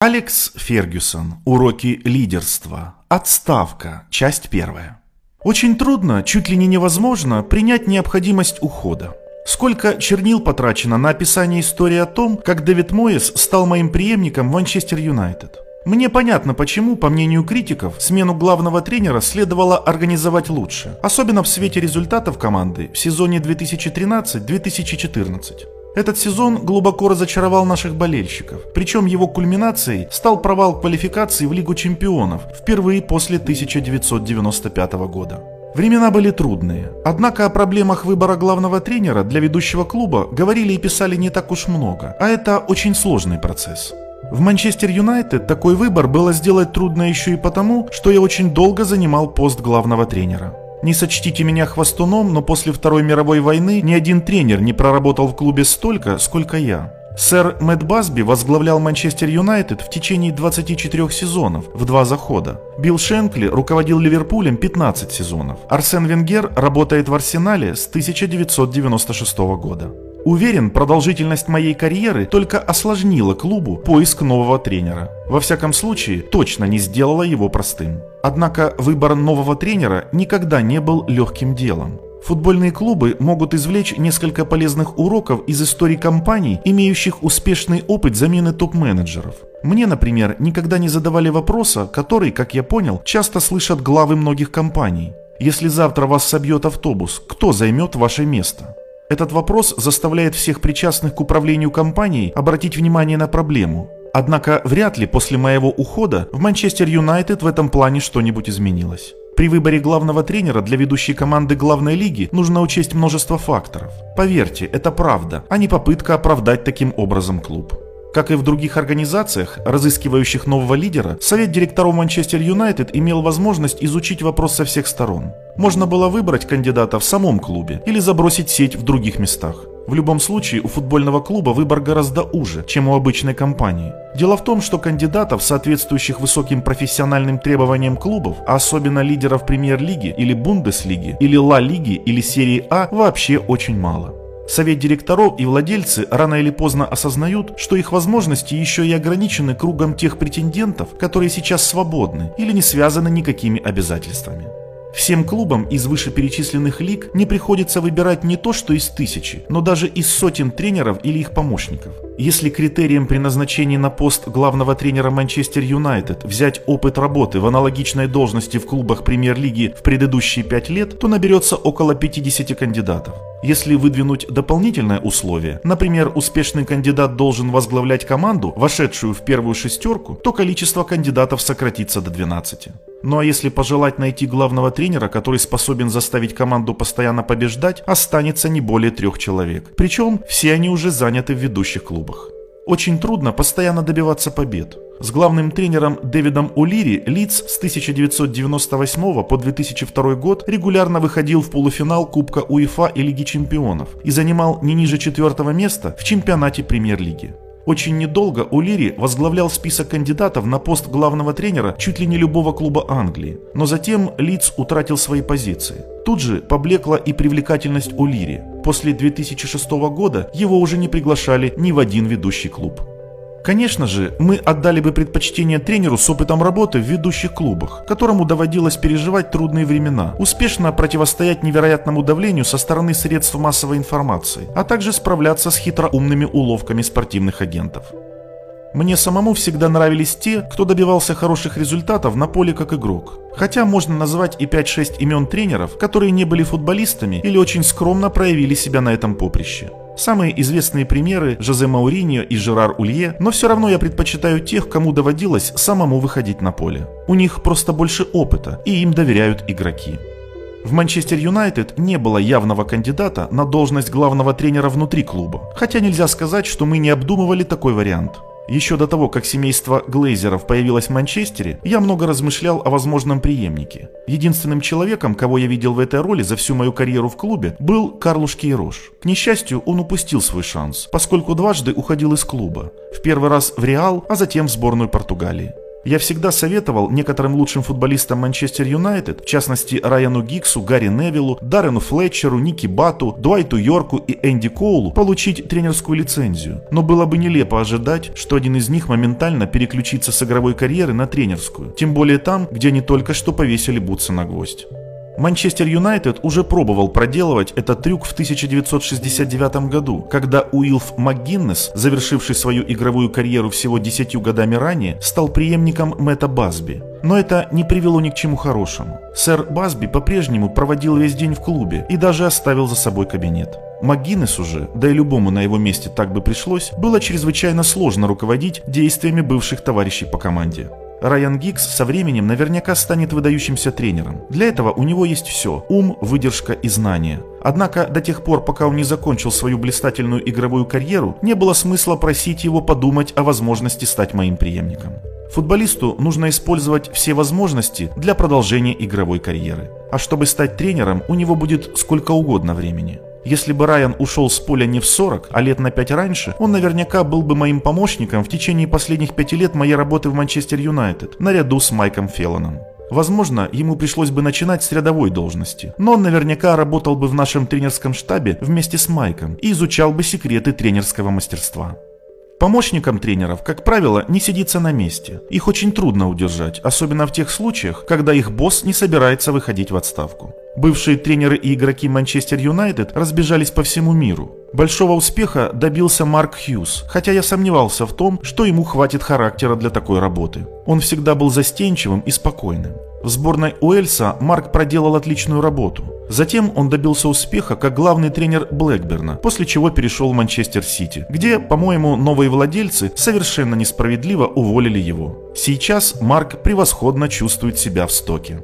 Алекс Фергюсон. Уроки лидерства. Отставка. Часть первая. Очень трудно, чуть ли не невозможно, принять необходимость ухода. Сколько чернил потрачено на описание истории о том, как Дэвид Моэс стал моим преемником в Манчестер Юнайтед. Мне понятно, почему, по мнению критиков, смену главного тренера следовало организовать лучше, особенно в свете результатов команды в сезоне 2013-2014. Этот сезон глубоко разочаровал наших болельщиков, причем его кульминацией стал провал квалификации в Лигу чемпионов впервые после 1995 года. Времена были трудные, однако о проблемах выбора главного тренера для ведущего клуба говорили и писали не так уж много, а это очень сложный процесс. В Манчестер Юнайтед такой выбор было сделать трудно еще и потому, что я очень долго занимал пост главного тренера. Не сочтите меня хвостуном, но после Второй мировой войны ни один тренер не проработал в клубе столько, сколько я. Сэр Мэтт Басби возглавлял Манчестер Юнайтед в течение 24 сезонов, в два захода. Билл Шенкли руководил Ливерпулем 15 сезонов. Арсен Венгер работает в Арсенале с 1996 года. Уверен, продолжительность моей карьеры только осложнила клубу поиск нового тренера. Во всяком случае, точно не сделала его простым. Однако выбор нового тренера никогда не был легким делом. Футбольные клубы могут извлечь несколько полезных уроков из истории компаний, имеющих успешный опыт замены топ-менеджеров. Мне, например, никогда не задавали вопроса, который, как я понял, часто слышат главы многих компаний. Если завтра вас собьет автобус, кто займет ваше место? Этот вопрос заставляет всех причастных к управлению компанией обратить внимание на проблему. Однако вряд ли после моего ухода в Манчестер Юнайтед в этом плане что-нибудь изменилось. При выборе главного тренера для ведущей команды главной лиги нужно учесть множество факторов. Поверьте, это правда, а не попытка оправдать таким образом клуб. Как и в других организациях, разыскивающих нового лидера, совет директоров Манчестер Юнайтед имел возможность изучить вопрос со всех сторон. Можно было выбрать кандидата в самом клубе или забросить сеть в других местах. В любом случае, у футбольного клуба выбор гораздо уже, чем у обычной компании. Дело в том, что кандидатов, соответствующих высоким профессиональным требованиям клубов, а особенно лидеров премьер-лиги или Бундеслиги, или Ла-лиги, или серии А, вообще очень мало. Совет директоров и владельцы рано или поздно осознают, что их возможности еще и ограничены кругом тех претендентов, которые сейчас свободны или не связаны никакими обязательствами. Всем клубам из вышеперечисленных лиг не приходится выбирать не то что из тысячи, но даже из сотен тренеров или их помощников. Если критерием при назначении на пост главного тренера Манчестер Юнайтед взять опыт работы в аналогичной должности в клубах премьер-лиги в предыдущие пять лет, то наберется около 50 кандидатов. Если выдвинуть дополнительное условие, например, успешный кандидат должен возглавлять команду, вошедшую в первую шестерку, то количество кандидатов сократится до 12. Ну а если пожелать найти главного тренера, который способен заставить команду постоянно побеждать, останется не более трех человек. Причем все они уже заняты в ведущих клубах. Очень трудно постоянно добиваться побед. С главным тренером Дэвидом О'Лири Лидс с 1998 по 2002 год регулярно выходил в полуфинал Кубка УЕФА и Лиги Чемпионов и занимал не ниже четвертого места в чемпионате Премьер-лиги. Очень недолго О'Лири возглавлял список кандидатов на пост главного тренера чуть ли не любого клуба Англии, но затем Лидс утратил свои позиции. Тут же поблекла и привлекательность О'Лири. После 2006 года его уже не приглашали ни в один ведущий клуб. Конечно же, мы отдали бы предпочтение тренеру с опытом работы в ведущих клубах, которому доводилось переживать трудные времена, успешно противостоять невероятному давлению со стороны средств массовой информации, а также справляться с хитроумными уловками спортивных агентов. Мне самому всегда нравились те, кто добивался хороших результатов на поле как игрок. Хотя можно назвать и 5-6 имен тренеров, которые не были футболистами или очень скромно проявили себя на этом поприще. Самые известные примеры – Жозе Мауриньо и Жерар Улье, но все равно я предпочитаю тех, кому доводилось самому выходить на поле. У них просто больше опыта, и им доверяют игроки. В Манчестер Юнайтед не было явного кандидата на должность главного тренера внутри клуба, хотя нельзя сказать, что мы не обдумывали такой вариант. Еще до того, как семейство Глейзеров появилось в Манчестере, я много размышлял о возможном преемнике. Единственным человеком, кого я видел в этой роли за всю мою карьеру в клубе, был Карлуш Кейрош. К несчастью, он упустил свой шанс, поскольку дважды уходил из клуба. В первый раз в Реал, а затем в сборную Португалии. Я всегда советовал некоторым лучшим футболистам Манчестер Юнайтед, в частности Райану Гиксу, Гарри Невиллу, Даррену Флетчеру, Ники Бату, Дуайту Йорку и Энди Коулу, получить тренерскую лицензию. Но было бы нелепо ожидать, что один из них моментально переключится с игровой карьеры на тренерскую. Тем более там, где они только что повесили бутсы на гвоздь. Манчестер Юнайтед уже пробовал проделывать этот трюк в 1969 году, когда Уилф МакГиннес, завершивший свою игровую карьеру всего 10 годами ранее, стал преемником Мэтта Басби. Но это не привело ни к чему хорошему. Сэр Басби по-прежнему проводил весь день в клубе и даже оставил за собой кабинет. МакГиннес уже, да и любому на его месте так бы пришлось, было чрезвычайно сложно руководить действиями бывших товарищей по команде. Райан Гикс со временем наверняка станет выдающимся тренером. Для этого у него есть все – ум, выдержка и знания. Однако до тех пор, пока он не закончил свою блистательную игровую карьеру, не было смысла просить его подумать о возможности стать моим преемником. Футболисту нужно использовать все возможности для продолжения игровой карьеры. А чтобы стать тренером, у него будет сколько угодно времени. Если бы Райан ушел с поля не в 40, а лет на 5 раньше, он наверняка был бы моим помощником в течение последних пяти лет моей работы в Манчестер Юнайтед, наряду с Майком Феллоном. Возможно, ему пришлось бы начинать с рядовой должности, но он наверняка работал бы в нашем тренерском штабе вместе с Майком и изучал бы секреты тренерского мастерства. Помощникам тренеров, как правило, не сидится на месте. Их очень трудно удержать, особенно в тех случаях, когда их босс не собирается выходить в отставку. Бывшие тренеры и игроки Манчестер Юнайтед разбежались по всему миру. Большого успеха добился Марк Хьюз, хотя я сомневался в том, что ему хватит характера для такой работы. Он всегда был застенчивым и спокойным. В сборной Уэльса Марк проделал отличную работу. Затем он добился успеха как главный тренер Блэкберна, после чего перешел в Манчестер Сити, где, по-моему, новые владельцы совершенно несправедливо уволили его. Сейчас Марк превосходно чувствует себя в стоке.